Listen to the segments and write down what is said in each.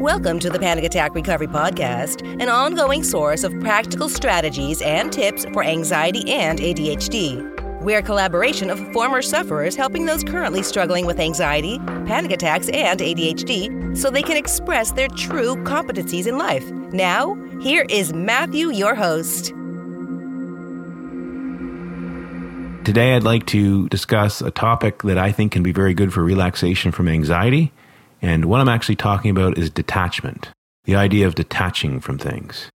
Welcome to the Panic Attack Recovery Podcast, an ongoing source of practical strategies and tips for anxiety and ADHD. We're a collaboration of former sufferers helping those currently struggling with anxiety, panic attacks, and ADHD so they can express their true competencies in life. Now, here is Matthew, your host. Today, I'd like to discuss a topic that I think can be very good for relaxation from anxiety and what I'm actually talking about is detachment, the idea of detaching from things.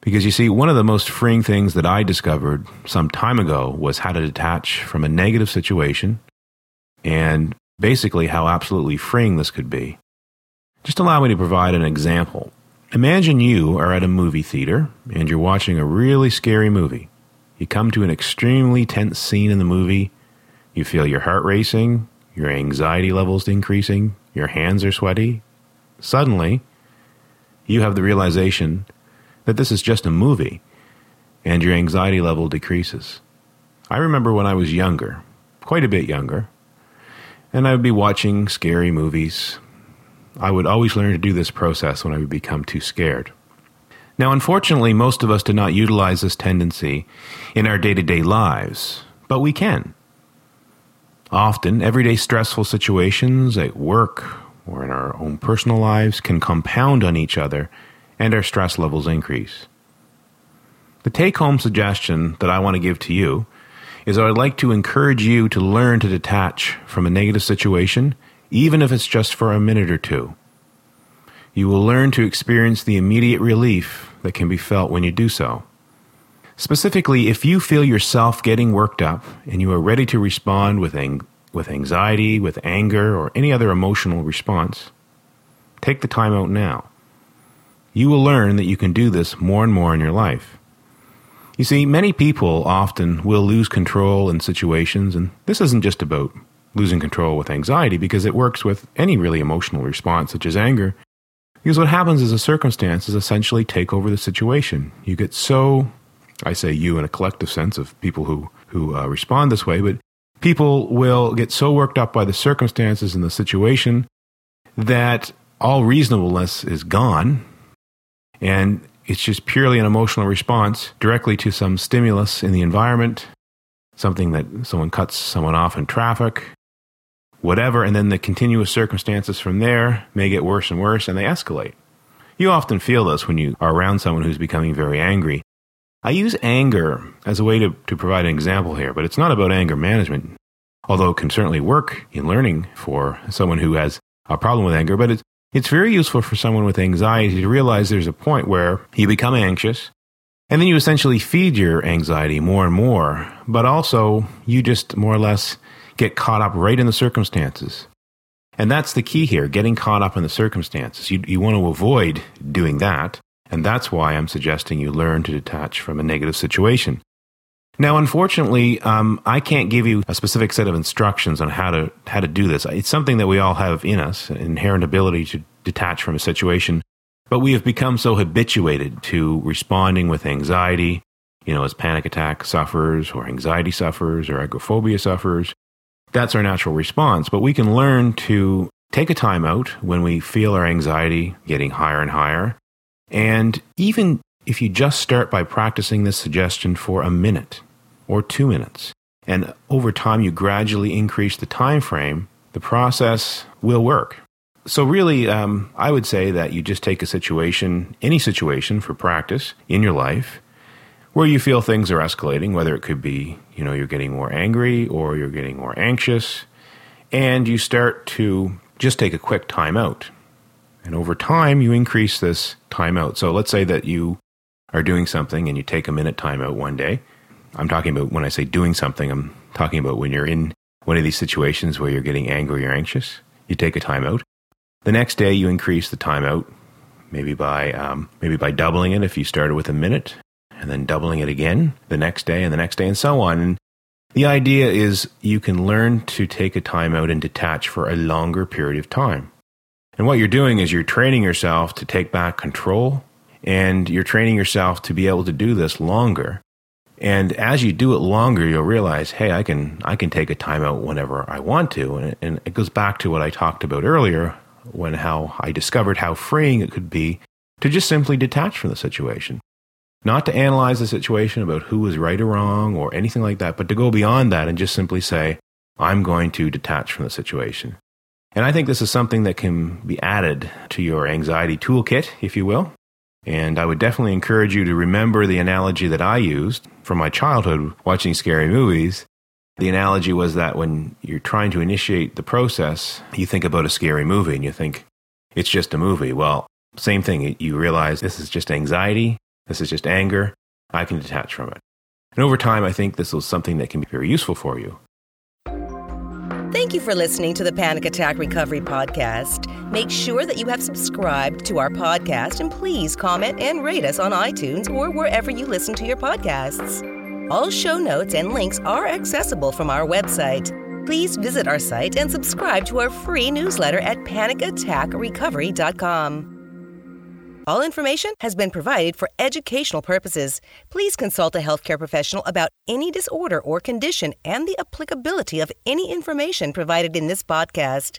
Because you see, one of the most freeing things that I discovered some time ago was how to detach from a negative situation and basically how absolutely freeing this could be. Just allow me to provide an example. Imagine you are at a movie theater and you're watching a really scary movie. You come to an extremely tense scene in the movie. You feel your heart racing, your anxiety levels increasing, your hands are sweaty. Suddenly, you have the realization that this is just a movie and your anxiety level decreases. I remember when I was younger, quite a bit younger, and I would be watching scary movies. I would always learn to do this process when I would become too scared. Now, unfortunately, most of us do not utilize this tendency in our day to day lives, but we can. Often, everyday stressful situations at work or in our own personal lives can compound on each other and our stress levels increase. The take home suggestion that I want to give to you is I would like to encourage you to learn to detach from a negative situation, even if it's just for a minute or two. You will learn to experience the immediate relief that can be felt when you do so. Specifically, if you feel yourself getting worked up and you are ready to respond with, ang- with anxiety, with anger, or any other emotional response, take the time out now. You will learn that you can do this more and more in your life. You see, many people often will lose control in situations, and this isn't just about losing control with anxiety because it works with any really emotional response, such as anger. Because what happens is the circumstances essentially take over the situation. You get so I say you in a collective sense of people who who uh, respond this way, but people will get so worked up by the circumstances and the situation that all reasonableness is gone, and it's just purely an emotional response directly to some stimulus in the environment, something that someone cuts someone off in traffic, whatever, and then the continuous circumstances from there may get worse and worse, and they escalate. You often feel this when you are around someone who's becoming very angry I use anger as a way to, to provide an example here, but it's not about anger management, although it can certainly work in learning for someone who has a problem with anger. But it's, it's very useful for someone with anxiety to realize there's a point where you become anxious and then you essentially feed your anxiety more and more, but also you just more or less get caught up right in the circumstances. And that's the key here getting caught up in the circumstances. You, you want to avoid doing that. And that's why I'm suggesting you learn to detach from a negative situation. Now, unfortunately, um, I can't give you a specific set of instructions on how to how to do this. It's something that we all have in us, an inherent ability to detach from a situation. But we have become so habituated to responding with anxiety, you know, as panic attack sufferers or anxiety sufferers or agoraphobia sufferers. That's our natural response. But we can learn to take a time out when we feel our anxiety getting higher and higher and even if you just start by practicing this suggestion for a minute or two minutes, and over time you gradually increase the time frame, the process will work. So, really, um, I would say that you just take a situation, any situation for practice in your life, where you feel things are escalating, whether it could be, you know, you're getting more angry or you're getting more anxious, and you start to just take a quick time out and over time, you increase this timeout. So let's say that you are doing something and you take a minute timeout one day. I'm talking about when I say doing something, I'm talking about when you're in one of these situations where you're getting angry or anxious. You take a timeout. The next day, you increase the timeout, maybe by um, maybe by doubling it if you started with a minute, and then doubling it again the next day and the next day and so on. And the idea is you can learn to take a timeout and detach for a longer period of time. And what you're doing is you're training yourself to take back control and you're training yourself to be able to do this longer. And as you do it longer, you'll realize, hey, I can I can take a timeout whenever I want to. And it, and it goes back to what I talked about earlier when how I discovered how freeing it could be to just simply detach from the situation. Not to analyze the situation about who was right or wrong or anything like that, but to go beyond that and just simply say, I'm going to detach from the situation. And I think this is something that can be added to your anxiety toolkit, if you will. And I would definitely encourage you to remember the analogy that I used from my childhood watching scary movies. The analogy was that when you're trying to initiate the process, you think about a scary movie and you think, it's just a movie. Well, same thing. You realize this is just anxiety. This is just anger. I can detach from it. And over time, I think this is something that can be very useful for you. Thank you for listening to the Panic Attack Recovery Podcast. Make sure that you have subscribed to our podcast and please comment and rate us on iTunes or wherever you listen to your podcasts. All show notes and links are accessible from our website. Please visit our site and subscribe to our free newsletter at panicattackrecovery.com. All information has been provided for educational purposes. Please consult a healthcare professional about any disorder or condition and the applicability of any information provided in this podcast.